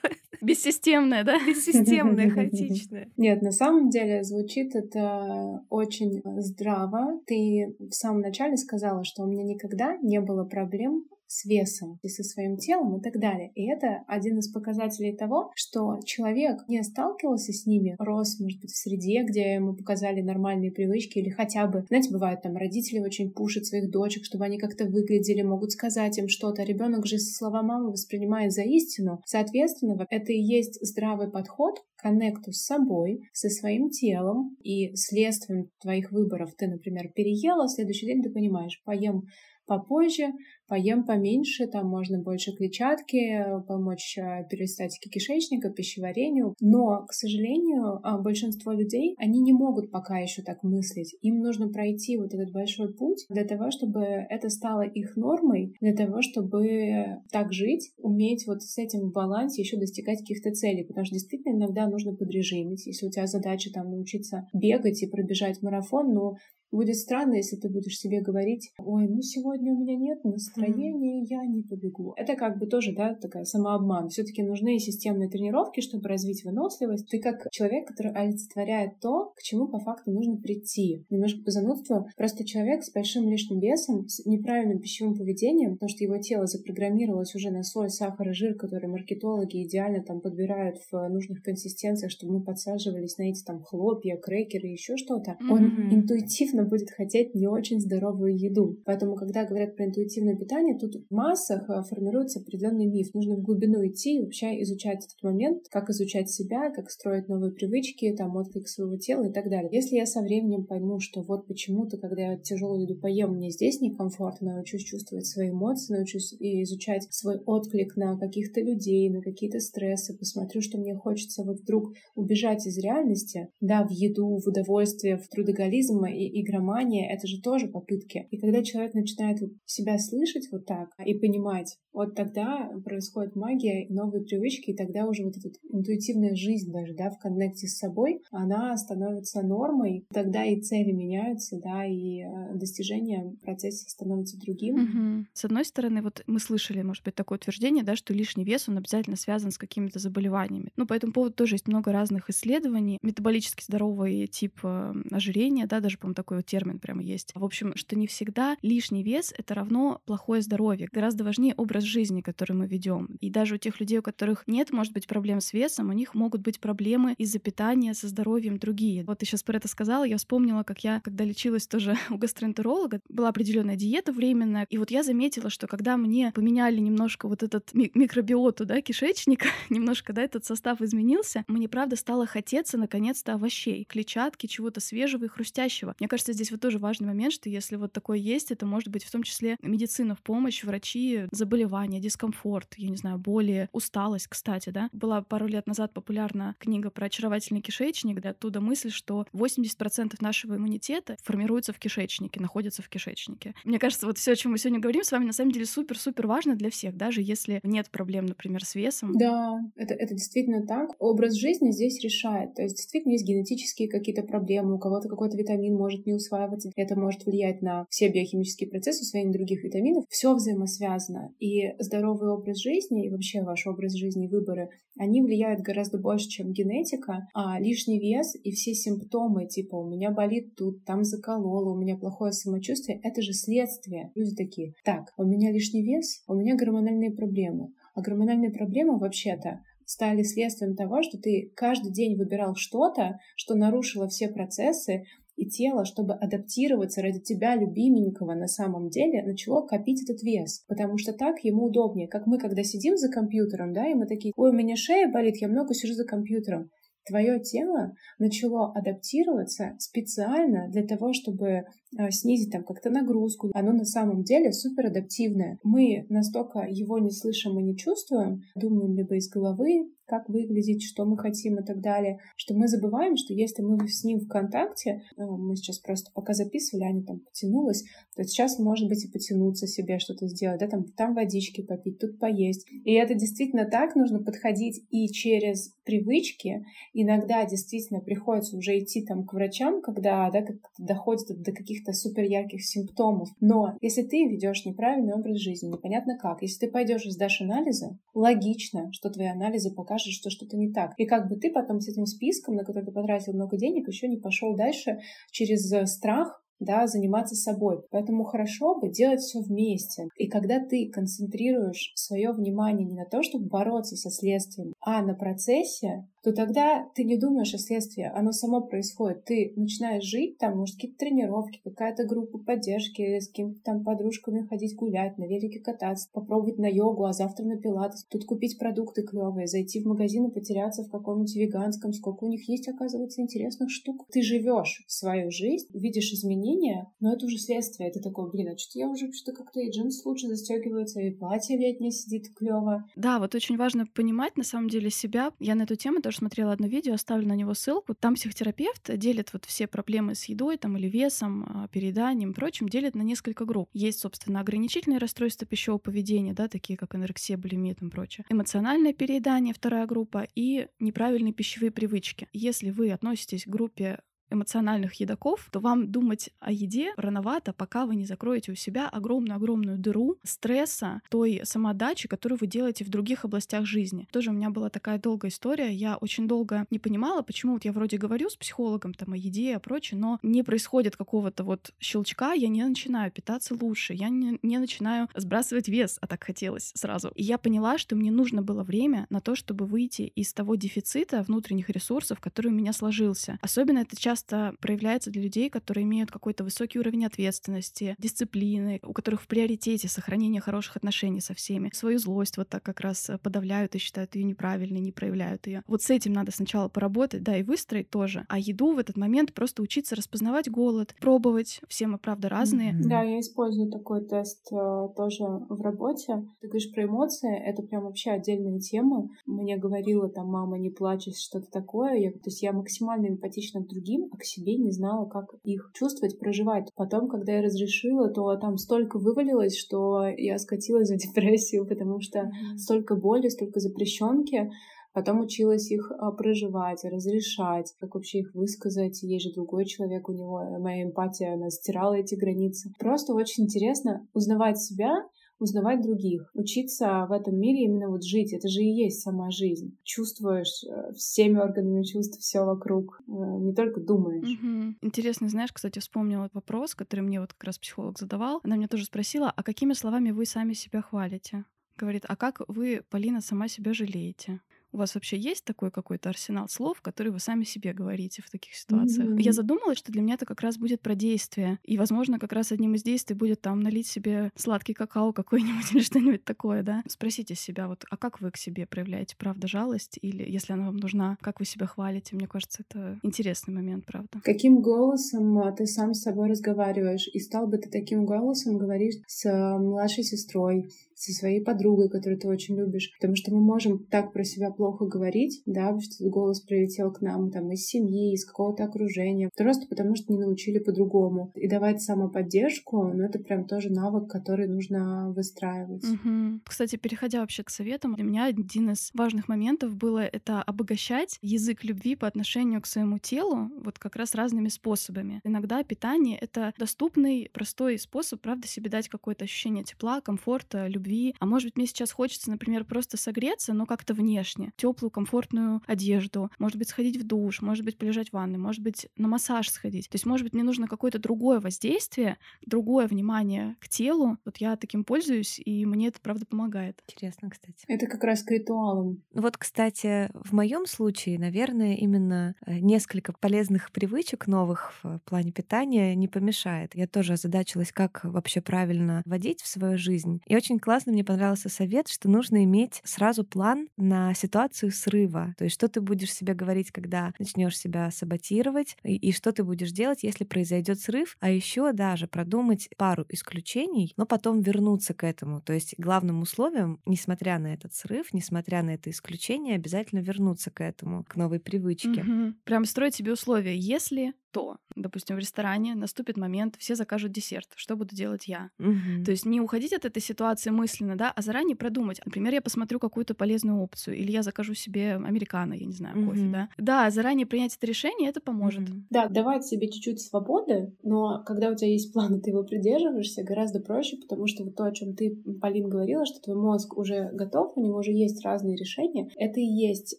Бессистемное, да? Бессистемное, хаотичное. Нет, на самом деле звучит это очень здраво. Ты в самом начале сказала, что у меня никогда не было проблем с весом и со своим телом и так далее. И это один из показателей того, что человек не сталкивался с ними, рос, может быть, в среде, где ему показали нормальные привычки или хотя бы, знаете, бывает там родители очень пушат своих дочек, чтобы они как-то выглядели, могут сказать им что-то. Ребенок же слова мамы воспринимает за истину. Соответственно, это и есть здравый подход коннекту с собой, со своим телом и следствием твоих выборов. Ты, например, переела, следующий день ты понимаешь, поем попозже, поем поменьше, там можно больше клетчатки, помочь э, перистатике кишечника, пищеварению. Но, к сожалению, а, большинство людей, они не могут пока еще так мыслить. Им нужно пройти вот этот большой путь для того, чтобы это стало их нормой, для того, чтобы так жить, уметь вот с этим в балансе еще достигать каких-то целей. Потому что действительно иногда нужно подрежимить. Если у тебя задача там научиться бегать и пробежать марафон, ну, Будет странно, если ты будешь себе говорить, ой, ну сегодня у меня нет настроения, mm-hmm. я не побегу. Это как бы тоже, да, такая самообман. Все-таки нужны системные тренировки, чтобы развить выносливость. Ты как человек, который олицетворяет то, к чему по факту нужно прийти. Немножко по занудству. Просто человек с большим лишним весом, с неправильным пищевым поведением, потому что его тело запрограммировалось уже на соль, сахар и жир, которые маркетологи идеально там подбирают в нужных консистенциях, чтобы мы подсаживались на эти там хлопья, крекеры, еще что-то. Mm-hmm. Он интуитивно естественно, будет хотеть не очень здоровую еду. Поэтому, когда говорят про интуитивное питание, тут в массах э, формируется определенный миф. Нужно в глубину идти и вообще изучать этот момент, как изучать себя, как строить новые привычки, там, отклик своего тела и так далее. Если я со временем пойму, что вот почему-то, когда я тяжелую еду поем, мне здесь некомфортно, научусь чувствовать свои эмоции, научусь изучать свой отклик на каких-то людей, на какие-то стрессы, посмотрю, что мне хочется вот вдруг убежать из реальности, да, в еду, в удовольствие, в трудоголизм и, и игромания — это же тоже попытки. И когда человек начинает себя слышать вот так и понимать, вот тогда происходит магия, новые привычки, и тогда уже вот эта интуитивная жизнь даже, да, в коннекте с собой, она становится нормой, тогда и цели меняются, да, и э, достижения в процессе становятся другим. Угу. С одной стороны, вот мы слышали, может быть, такое утверждение, да, что лишний вес, он обязательно связан с какими-то заболеваниями. Ну, по этому поводу тоже есть много разных исследований. Метаболически здоровый тип э, ожирения, да, даже, по-моему, такой вот термин прямо есть. В общем, что не всегда лишний вес — это равно плохое здоровье. Гораздо важнее образ жизни, который мы ведем. И даже у тех людей, у которых нет, может быть, проблем с весом, у них могут быть проблемы из-за питания, со здоровьем другие. Вот ты сейчас про это сказала, я вспомнила, как я, когда лечилась тоже у гастроэнтеролога, была определенная диета временная, и вот я заметила, что когда мне поменяли немножко вот этот ми- микробиоту, да, кишечника, немножко, да, этот состав изменился, мне, правда, стало хотеться наконец-то овощей, клетчатки, чего-то свежего и хрустящего. Мне кажется, здесь вот тоже важный момент, что если вот такое есть, это может быть в том числе медицина в помощь, врачи, заболевания, дискомфорт, я не знаю, боли, усталость, кстати, да. Была пару лет назад популярна книга про очаровательный кишечник, да, оттуда мысль, что 80% нашего иммунитета формируется в кишечнике, находится в кишечнике. Мне кажется, вот все, о чем мы сегодня говорим с вами, на самом деле супер-супер важно для всех, даже если нет проблем, например, с весом. Да, это, это действительно так. Образ жизни здесь решает. То есть действительно есть генетические какие-то проблемы, у кого-то какой-то витамин может не усваиваться. Это может влиять на все биохимические процессы, усвоение других витаминов. Все взаимосвязано. И здоровый образ жизни, и вообще ваш образ жизни выборы, они влияют гораздо больше, чем генетика. А лишний вес и все симптомы, типа у меня болит тут, там закололо, у меня плохое самочувствие, это же следствие. Люди такие, так, у меня лишний вес, у меня гормональные проблемы. А гормональные проблемы вообще-то стали следствием того, что ты каждый день выбирал что-то, что нарушило все процессы, и тело, чтобы адаптироваться ради тебя, любименького, на самом деле, начало копить этот вес, потому что так ему удобнее. Как мы, когда сидим за компьютером, да, и мы такие, ой, у меня шея болит, я много сижу за компьютером твое тело начало адаптироваться специально для того, чтобы а, снизить там как-то нагрузку. Оно на самом деле супер адаптивное. Мы настолько его не слышим и не чувствуем, думаем либо из головы, как выглядеть, что мы хотим и так далее, что мы забываем, что если мы с ним в контакте, э, мы сейчас просто пока записывали, Аня там потянулась, то сейчас, может быть, и потянуться себе что-то сделать, да, там, там водички попить, тут поесть. И это действительно так, нужно подходить и через привычки. Иногда действительно приходится уже идти там к врачам, когда, да, как доходит до каких-то супер ярких симптомов. Но если ты ведешь неправильный образ жизни, непонятно как, если ты пойдешь и сдашь анализы, логично, что твои анализы покажут скажешь, что что-то не так. И как бы ты потом с этим списком, на который ты потратил много денег, еще не пошел дальше через э, страх да, заниматься собой. Поэтому хорошо бы делать все вместе. И когда ты концентрируешь свое внимание не на то, чтобы бороться со следствием, а на процессе, то тогда ты не думаешь о следствии, оно само происходит. Ты начинаешь жить, там, может, какие-то тренировки, какая-то группа поддержки, с кем-то там подружками ходить гулять, на велике кататься, попробовать на йогу, а завтра на пилатес, тут купить продукты клевые, зайти в магазин и потеряться в каком-нибудь веганском, сколько у них есть, оказывается, интересных штук. Ты живешь свою жизнь, видишь изменения, но это уже следствие. Ты такой, блин, а что я уже что-то как-то и джинсы лучше застегиваются, и платье летнее сидит клево. Да, вот очень важно понимать на самом деле себя. Я на эту тему тоже смотрела одно видео, оставлю на него ссылку. Там психотерапевт делит вот все проблемы с едой там, или весом, а, перееданием и прочим, делит на несколько групп. Есть, собственно, ограничительные расстройства пищевого поведения, да, такие как анорексия, булимия и прочее. Эмоциональное переедание, вторая группа, и неправильные пищевые привычки. Если вы относитесь к группе эмоциональных едоков, то вам думать о еде рановато, пока вы не закроете у себя огромную-огромную дыру стресса, той самодачи, которую вы делаете в других областях жизни. Тоже у меня была такая долгая история. Я очень долго не понимала, почему вот я вроде говорю с психологом там о еде и прочее, но не происходит какого-то вот щелчка, я не начинаю питаться лучше, я не, не начинаю сбрасывать вес, а так хотелось сразу. И я поняла, что мне нужно было время на то, чтобы выйти из того дефицита внутренних ресурсов, который у меня сложился. Особенно это часто часто проявляется для людей, которые имеют какой-то высокий уровень ответственности, дисциплины, у которых в приоритете сохранение хороших отношений со всеми. Свою злость вот так как раз э, подавляют и считают ее неправильной, не проявляют ее. Вот с этим надо сначала поработать, да, и выстроить тоже. А еду в этот момент просто учиться распознавать голод, пробовать. Все мы, правда, разные. Mm-hmm. Да, я использую такой тест э, тоже в работе. Ты говоришь про эмоции, это прям вообще отдельная тема. Мне говорила там мама, не плачь, что-то такое. Я, то есть я максимально эмпатична к другим, к себе, не знала, как их чувствовать, проживать. Потом, когда я разрешила, то там столько вывалилось, что я скатилась в депрессию, потому что mm-hmm. столько боли, столько запрещенки. Потом училась их а, проживать, разрешать, как вообще их высказать. Есть же другой человек, у него моя эмпатия, она стирала эти границы. Просто очень интересно узнавать себя узнавать других, учиться в этом мире именно вот жить. Это же и есть сама жизнь. Чувствуешь э, всеми органами чувств все вокруг, э, не только думаешь. Угу. Интересно, знаешь, кстати, вспомнила вопрос, который мне вот как раз психолог задавал. Она меня тоже спросила, а какими словами вы сами себя хвалите? Говорит, а как вы, Полина, сама себя жалеете? У вас вообще есть такой какой-то арсенал слов, которые вы сами себе говорите в таких ситуациях? Mm-hmm. Я задумалась, что для меня это как раз будет про действие. И, возможно, как раз одним из действий будет там налить себе сладкий какао какой-нибудь или что-нибудь такое, да? Спросите себя, вот, а как вы к себе проявляете, правда, жалость? Или, если она вам нужна, как вы себя хвалите? Мне кажется, это интересный момент, правда. Каким голосом а, ты сам с собой разговариваешь? И стал бы ты таким голосом говорить с а, младшей сестрой, со своей подругой, которую ты очень любишь. Потому что мы можем так про себя плохо говорить, да, что голос прилетел к нам там из семьи, из какого-то окружения, просто потому что не научили по-другому. И давать самоподдержку, ну, это прям тоже навык, который нужно выстраивать. Угу. Кстати, переходя вообще к советам, для меня один из важных моментов было это обогащать язык любви по отношению к своему телу вот как раз разными способами. Иногда питание — это доступный, простой способ, правда, себе дать какое-то ощущение тепла, комфорта, любви любви. А может быть, мне сейчас хочется, например, просто согреться, но как-то внешне. Теплую, комфортную одежду. Может быть, сходить в душ, может быть, полежать в ванной, может быть, на массаж сходить. То есть, может быть, мне нужно какое-то другое воздействие, другое внимание к телу. Вот я таким пользуюсь, и мне это, правда, помогает. Интересно, кстати. Это как раз к ритуалам. Вот, кстати, в моем случае, наверное, именно э, несколько полезных привычек новых в плане питания не помешает. Я тоже озадачилась, как вообще правильно вводить в свою жизнь. И очень классно классно, мне понравился совет, что нужно иметь сразу план на ситуацию срыва. То есть, что ты будешь себе говорить, когда начнешь себя саботировать, и, и что ты будешь делать, если произойдет срыв, а еще даже продумать пару исключений, но потом вернуться к этому. То есть главным условием, несмотря на этот срыв, несмотря на это исключение, обязательно вернуться к этому, к новой привычке. Угу. Прям строить себе условия. Если то, допустим, в ресторане наступит момент, все закажут десерт, что буду делать я? Угу. То есть не уходить от этой ситуации мысленно, да, а заранее продумать. Например, я посмотрю какую-то полезную опцию, или я закажу себе американо, я не знаю, кофе, угу. да. Да, заранее принять это решение, это поможет. Угу. Да, давать себе чуть-чуть свободы, но когда у тебя есть план, и ты его придерживаешься, гораздо проще, потому что вот то, о чем ты, Полин, говорила, что твой мозг уже готов, у него уже есть разные решения, это и есть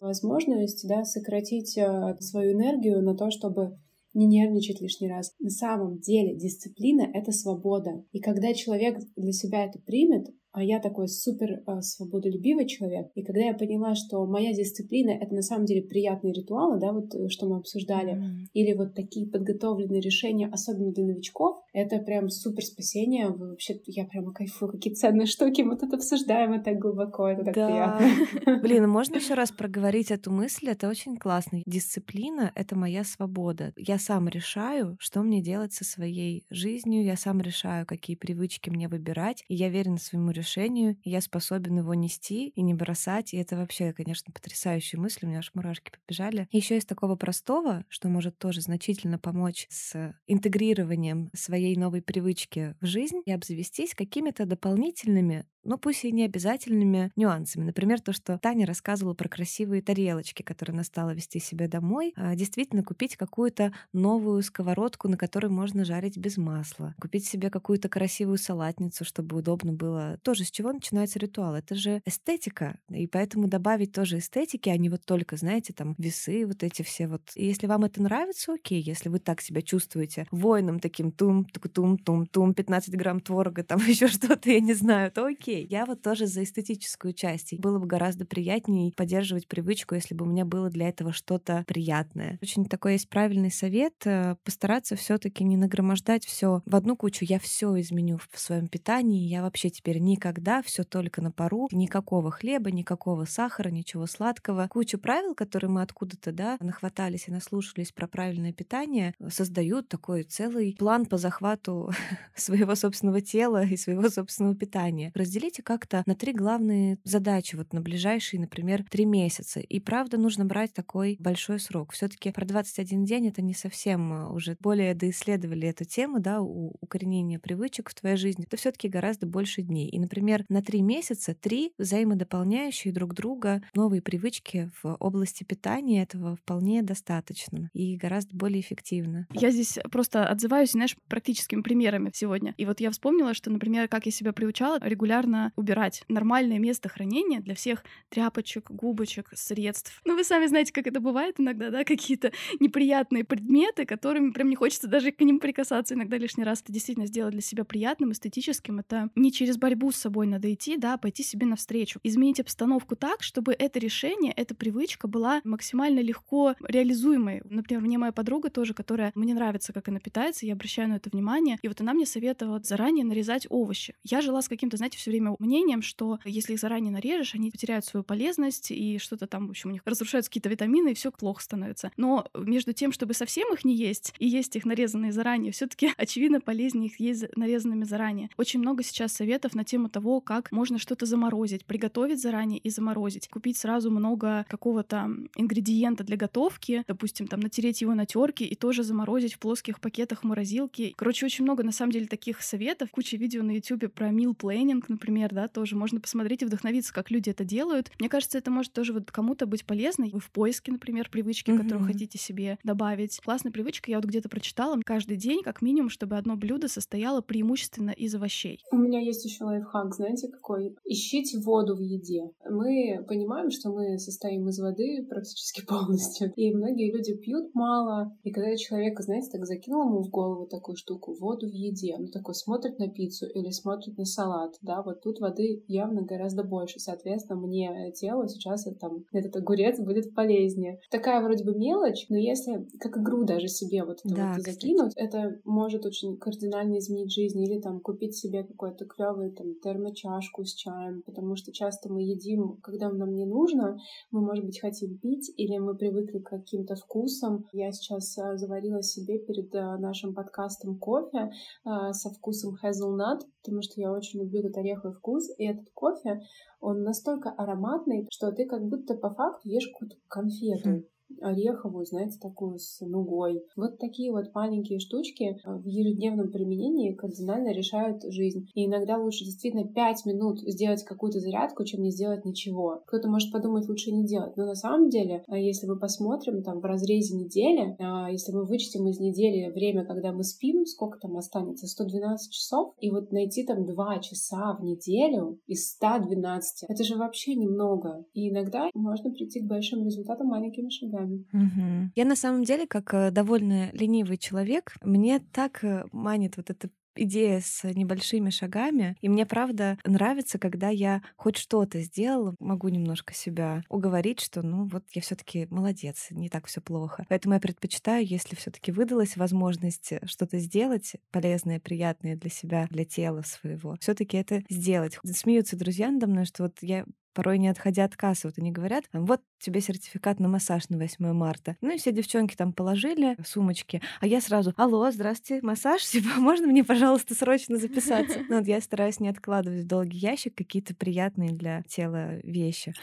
возможность, да, сократить э, свою энергию на то, чтобы не нервничать лишний раз. На самом деле дисциплина — это свобода. И когда человек для себя это примет, а я такой супер э, свободолюбивый человек. И когда я поняла, что моя дисциплина — это на самом деле приятные ритуалы, да, вот э, что мы обсуждали, mm-hmm. или вот такие подготовленные решения, особенно для новичков, это прям супер спасение. Вообще, я прямо кайфую, какие ценные штуки мы тут обсуждаем, это так глубоко, это так да. приятно. Блин, можно еще раз проговорить эту мысль? Это очень классно. Дисциплина — это моя свобода. Я сам решаю, что мне делать со своей жизнью, я сам решаю, какие привычки мне выбирать, и я верен своему решению, и я способен его нести и не бросать. И это вообще, конечно, потрясающая мысль, у меня аж мурашки побежали. Еще из такого простого, что может тоже значительно помочь с интегрированием своей новой привычки в жизнь и обзавестись какими-то дополнительными но пусть и не обязательными нюансами. Например, то, что Таня рассказывала про красивые тарелочки, которые она стала вести себе домой. А действительно, купить какую-то новую сковородку, на которой можно жарить без масла. Купить себе какую-то красивую салатницу, чтобы удобно было. Тоже с чего начинается ритуал? Это же эстетика. И поэтому добавить тоже эстетики, а не вот только, знаете, там весы, вот эти все вот. И если вам это нравится, окей. Если вы так себя чувствуете воином таким тум, тум, тум, тум, 15 грамм творога, там еще что-то, я не знаю, то окей. Я вот тоже за эстетическую часть. было бы гораздо приятнее поддерживать привычку, если бы у меня было для этого что-то приятное. Очень такой есть правильный совет э, постараться все-таки не нагромождать все в одну кучу. Я все изменю в своем питании. Я вообще теперь никогда все только на пару. Никакого хлеба, никакого сахара, ничего сладкого. Кучу правил, которые мы откуда-то, да, нахватались и наслушались про правильное питание, создают такой целый план по захвату своего собственного тела и своего собственного питания. Разделите как-то на три главные задачи вот на ближайшие, например, три месяца. И правда нужно брать такой большой срок. все таки про 21 день это не совсем а, уже более доисследовали эту тему, да, укоренения привычек в твоей жизни. Это все таки гораздо больше дней. И, например, на три месяца три взаимодополняющие друг друга новые привычки в области питания этого вполне достаточно и гораздо более эффективно. Я здесь просто отзываюсь, знаешь, практическими примерами сегодня. И вот я вспомнила, что, например, как я себя приучала регулярно убирать нормальное место хранения для всех тряпочек, губочек, средств. Ну, вы сами знаете, как это бывает иногда, да, какие-то неприятные предметы, которыми прям не хочется даже к ним прикасаться иногда лишний раз. Это действительно сделать для себя приятным, эстетическим. Это не через борьбу с собой надо идти, да, пойти себе навстречу. Изменить обстановку так, чтобы это решение, эта привычка была максимально легко реализуемой. Например, мне моя подруга тоже, которая мне нравится, как она питается, я обращаю на это внимание, и вот она мне советовала заранее нарезать овощи. Я жила с каким-то, знаете, все время мнением, что если их заранее нарежешь, они потеряют свою полезность, и что-то там, в общем, у них разрушаются какие-то витамины, и все плохо становится. Но между тем, чтобы совсем их не есть, и есть их нарезанные заранее, все таки очевидно, полезнее их есть нарезанными заранее. Очень много сейчас советов на тему того, как можно что-то заморозить, приготовить заранее и заморозить. Купить сразу много какого-то ингредиента для готовки, допустим, там натереть его на терке и тоже заморозить в плоских пакетах в морозилке. Короче, очень много на самом деле таких советов. Куча видео на YouTube про meal planning, например, например, да, тоже можно посмотреть и вдохновиться, как люди это делают. Мне кажется, это может тоже вот кому-то быть полезно. Вы в поиске, например, привычки, mm-hmm. которую хотите себе добавить. Классная привычка, я вот где-то прочитала, каждый день, как минимум, чтобы одно блюдо состояло преимущественно из овощей. У меня есть еще лайфхак, знаете, какой? Ищите воду в еде. Мы понимаем, что мы состоим из воды практически полностью, и многие люди пьют мало, и когда человек, знаете, так закинул ему в голову такую штуку, воду в еде, он такой смотрит на пиццу или смотрит на салат, да, вот тут воды явно гораздо больше. Соответственно, мне тело сейчас там, этот огурец будет полезнее. Такая вроде бы мелочь, но если как игру даже себе вот это да, вот закинуть, это может очень кардинально изменить жизнь. Или там купить себе какой-то клевый там термочашку с чаем, потому что часто мы едим, когда нам не нужно, мы, может быть, хотим пить, или мы привыкли к каким-то вкусам. Я сейчас а, заварила себе перед а, нашим подкастом кофе а, со вкусом hazelnut, потому что я очень люблю этот ореховый вкус, и этот кофе, он настолько ароматный, что ты как будто по факту ешь какую-то конфету ореховую, знаете, такую с нугой. Вот такие вот маленькие штучки э, в ежедневном применении кардинально решают жизнь. И иногда лучше действительно 5 минут сделать какую-то зарядку, чем не сделать ничего. Кто-то может подумать, лучше не делать. Но на самом деле, э, если мы посмотрим там в разрезе недели, э, если мы вычтем из недели время, когда мы спим, сколько там останется? 112 часов. И вот найти там 2 часа в неделю из 112, это же вообще немного. И иногда можно прийти к большим результатам маленькими шагами шагами. Угу. Я на самом деле, как э, довольно ленивый человек, мне так э, манит вот эта идея с небольшими шагами. И мне, правда, нравится, когда я хоть что-то сделала, могу немножко себя уговорить, что, ну, вот я все таки молодец, не так все плохо. Поэтому я предпочитаю, если все таки выдалась возможность что-то сделать полезное, приятное для себя, для тела своего, все таки это сделать. Смеются друзья надо мной, что вот я порой не отходя от кассы, вот они говорят, вот тебе сертификат на массаж на 8 марта. Ну и все девчонки там положили сумочки, а я сразу, алло, здравствуйте, массаж, типа, можно мне, пожалуйста, срочно записаться? Ну вот я стараюсь не откладывать в долгий ящик какие-то приятные для тела вещи.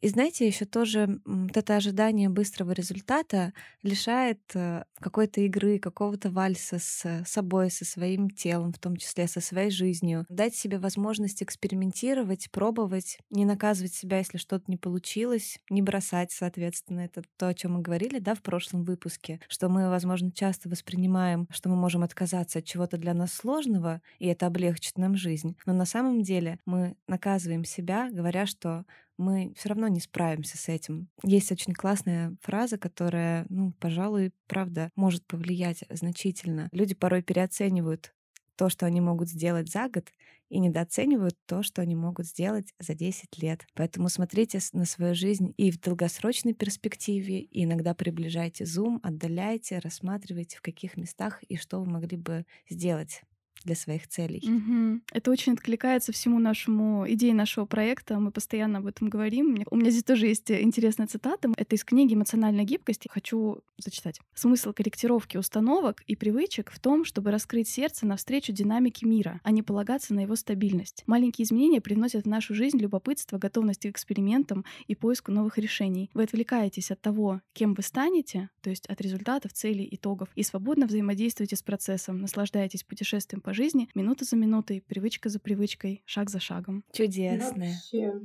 И знаете, еще тоже вот это ожидание быстрого результата лишает э, какой-то игры, какого-то вальса с собой, со своим телом, в том числе со своей жизнью. Дать себе возможность экспериментировать, пробовать, не наказывать себя, если что-то не получилось, не бросать, соответственно. Это то, о чем мы говорили, да, в прошлом выпуске, что мы, возможно, часто воспринимаем, что мы можем отказаться от чего-то для нас сложного, и это облегчит нам жизнь. Но на самом деле мы наказываем себя, говоря, что мы все равно не справимся с этим. Есть очень классная фраза, которая, ну, пожалуй, правда, может повлиять значительно. Люди порой переоценивают то, что они могут сделать за год, и недооценивают то, что они могут сделать за 10 лет. Поэтому смотрите на свою жизнь и в долгосрочной перспективе, и иногда приближайте зум, отдаляйте, рассматривайте, в каких местах и что вы могли бы сделать для своих целей. Угу. Это очень откликается всему нашему идее нашего проекта. Мы постоянно об этом говорим. У меня здесь тоже есть интересная цитата. Это из книги «Эмоциональная гибкость». Хочу зачитать. Смысл корректировки установок и привычек в том, чтобы раскрыть сердце навстречу динамике мира, а не полагаться на его стабильность. Маленькие изменения привносят в нашу жизнь любопытство, готовность к экспериментам и поиску новых решений. Вы отвлекаетесь от того, кем вы станете, то есть от результатов, целей, итогов, и свободно взаимодействуете с процессом, наслаждаетесь путешествием по жизни минута за минутой, привычка за привычкой, шаг за шагом. Чудесно.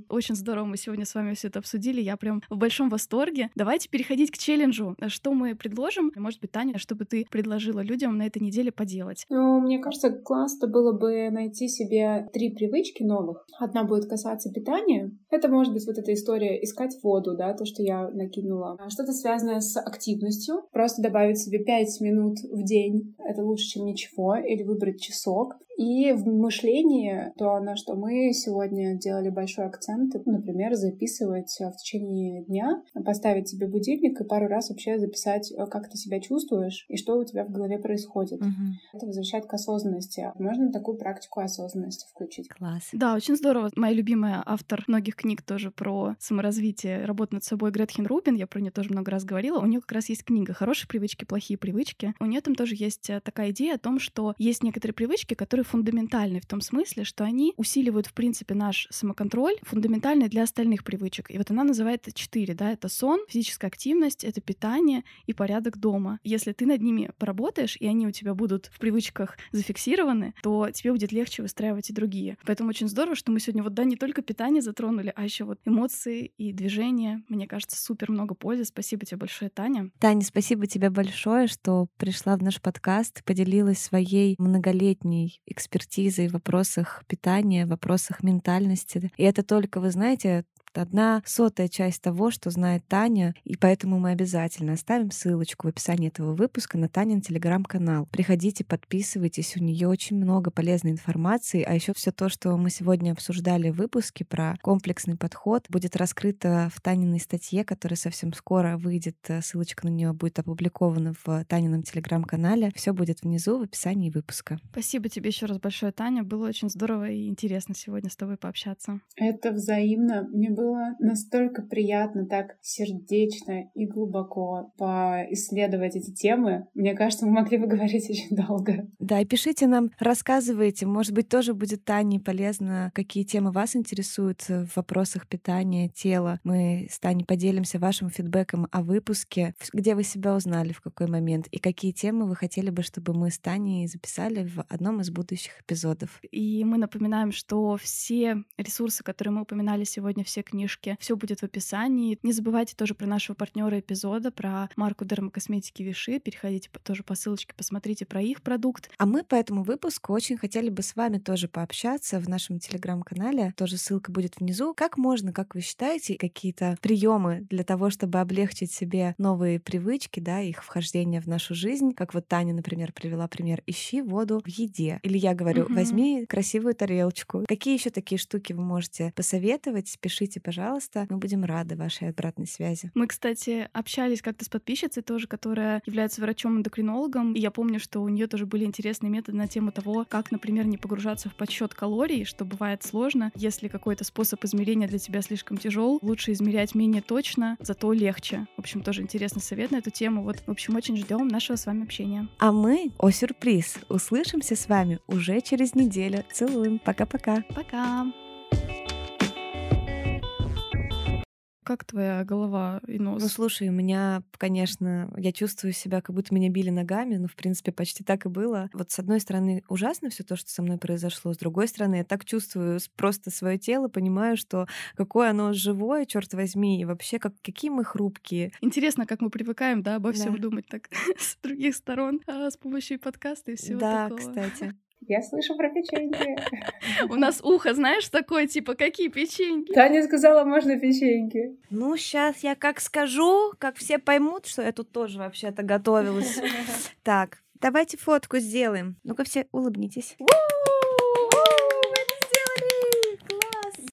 Очень здорово мы сегодня с вами все это обсудили. Я прям в большом восторге. Давайте переходить к челленджу. Что мы предложим? Может быть, Таня, чтобы ты предложила людям на этой неделе поделать? Ну, мне кажется, классно было бы найти себе три привычки новых. Одна будет касаться питания. Это может быть вот эта история искать воду, да, то, что я накинула. А что-то связанное с активностью. Просто добавить себе 5 минут в день. Это лучше, чем ничего. Или выбрать часы сок. И в мышлении то, на что мы сегодня делали большой акцент, например, записывать в течение дня, поставить себе будильник и пару раз вообще записать, э, как ты себя чувствуешь и что у тебя в голове происходит. Угу. Это возвращает к осознанности. Можно такую практику осознанности включить. Класс. Да, очень здорово. Моя любимая автор многих книг тоже про саморазвитие, работу над собой Гретхен Рубин, я про нее тоже много раз говорила. У нее как раз есть книга «Хорошие привычки, плохие привычки». У нее там тоже есть э, такая идея о том, что есть некоторые привычки, которые фундаментальны в том смысле, что они усиливают, в принципе, наш самоконтроль, фундаментальный для остальных привычек. И вот она называет четыре, да, это сон, физическая активность, это питание и порядок дома. Если ты над ними поработаешь, и они у тебя будут в привычках зафиксированы, то тебе будет легче выстраивать и другие. Поэтому очень здорово, что мы сегодня вот, да, не только питание затронули, а еще вот эмоции и движения. Мне кажется, супер много пользы. Спасибо тебе большое, Таня. Таня, спасибо тебе большое, что пришла в наш подкаст, поделилась своей многолетней экспертизой в вопросах питания, в вопросах ментальности. И это только, вы знаете, одна сотая часть того, что знает Таня, и поэтому мы обязательно оставим ссылочку в описании этого выпуска на Танин телеграм-канал. Приходите, подписывайтесь, у нее очень много полезной информации, а еще все то, что мы сегодня обсуждали в выпуске про комплексный подход, будет раскрыто в Таниной статье, которая совсем скоро выйдет. Ссылочка на нее будет опубликована в Танином телеграм-канале. Все будет внизу в описании выпуска. Спасибо тебе еще раз большое, Таня. Было очень здорово и интересно сегодня с тобой пообщаться. Это взаимно. Мне было настолько приятно так сердечно и глубоко поисследовать эти темы. Мне кажется, мы могли бы говорить очень долго. Да, и пишите нам, рассказывайте. Может быть, тоже будет Тане полезно, какие темы вас интересуют в вопросах питания, тела. Мы с Таней поделимся вашим фидбэком о выпуске, где вы себя узнали, в какой момент, и какие темы вы хотели бы, чтобы мы с Таней записали в одном из будущих эпизодов. И мы напоминаем, что все ресурсы, которые мы упоминали сегодня, все книжки. Все будет в описании. Не забывайте тоже про нашего партнера эпизода, про марку дермокосметики Виши. Переходите тоже по ссылочке, посмотрите про их продукт. А мы по этому выпуску очень хотели бы с вами тоже пообщаться в нашем телеграм-канале. Тоже ссылка будет внизу. Как можно, как вы считаете, какие-то приемы для того, чтобы облегчить себе новые привычки, да, их вхождение в нашу жизнь? Как вот Таня, например, привела пример. Ищи воду в еде. Или я говорю, угу. возьми красивую тарелочку. Какие еще такие штуки вы можете посоветовать? Пишите, пожалуйста. Мы будем рады вашей обратной связи. Мы, кстати, общались как-то с подписчицей тоже, которая является врачом-эндокринологом. И я помню, что у нее тоже были интересные методы на тему того, как, например, не погружаться в подсчет калорий, что бывает сложно. Если какой-то способ измерения для тебя слишком тяжел, лучше измерять менее точно, зато легче. В общем, тоже интересный совет на эту тему. Вот, в общем, очень ждем нашего с вами общения. А мы, о сюрприз, услышимся с вами уже через неделю. Целуем. Пока-пока. Пока. -пока. Пока. Как твоя голова и нос? Ну, слушай, у меня, конечно, я чувствую себя, как будто меня били ногами, но, в принципе, почти так и было. Вот с одной стороны, ужасно все то, что со мной произошло, с другой стороны, я так чувствую просто свое тело, понимаю, что какое оно живое, черт возьми, и вообще, как, какие мы хрупкие. Интересно, как мы привыкаем, да, обо всем да. думать так с других сторон, а, с помощью подкаста и всего да, такого. Да, кстати. Я слышу про печеньки. У нас ухо, знаешь, такое, типа, какие печеньки? Таня сказала, можно печеньки. Ну, сейчас я как скажу, как все поймут, что я тут тоже вообще-то готовилась. Так, давайте фотку сделаем. Ну-ка все улыбнитесь.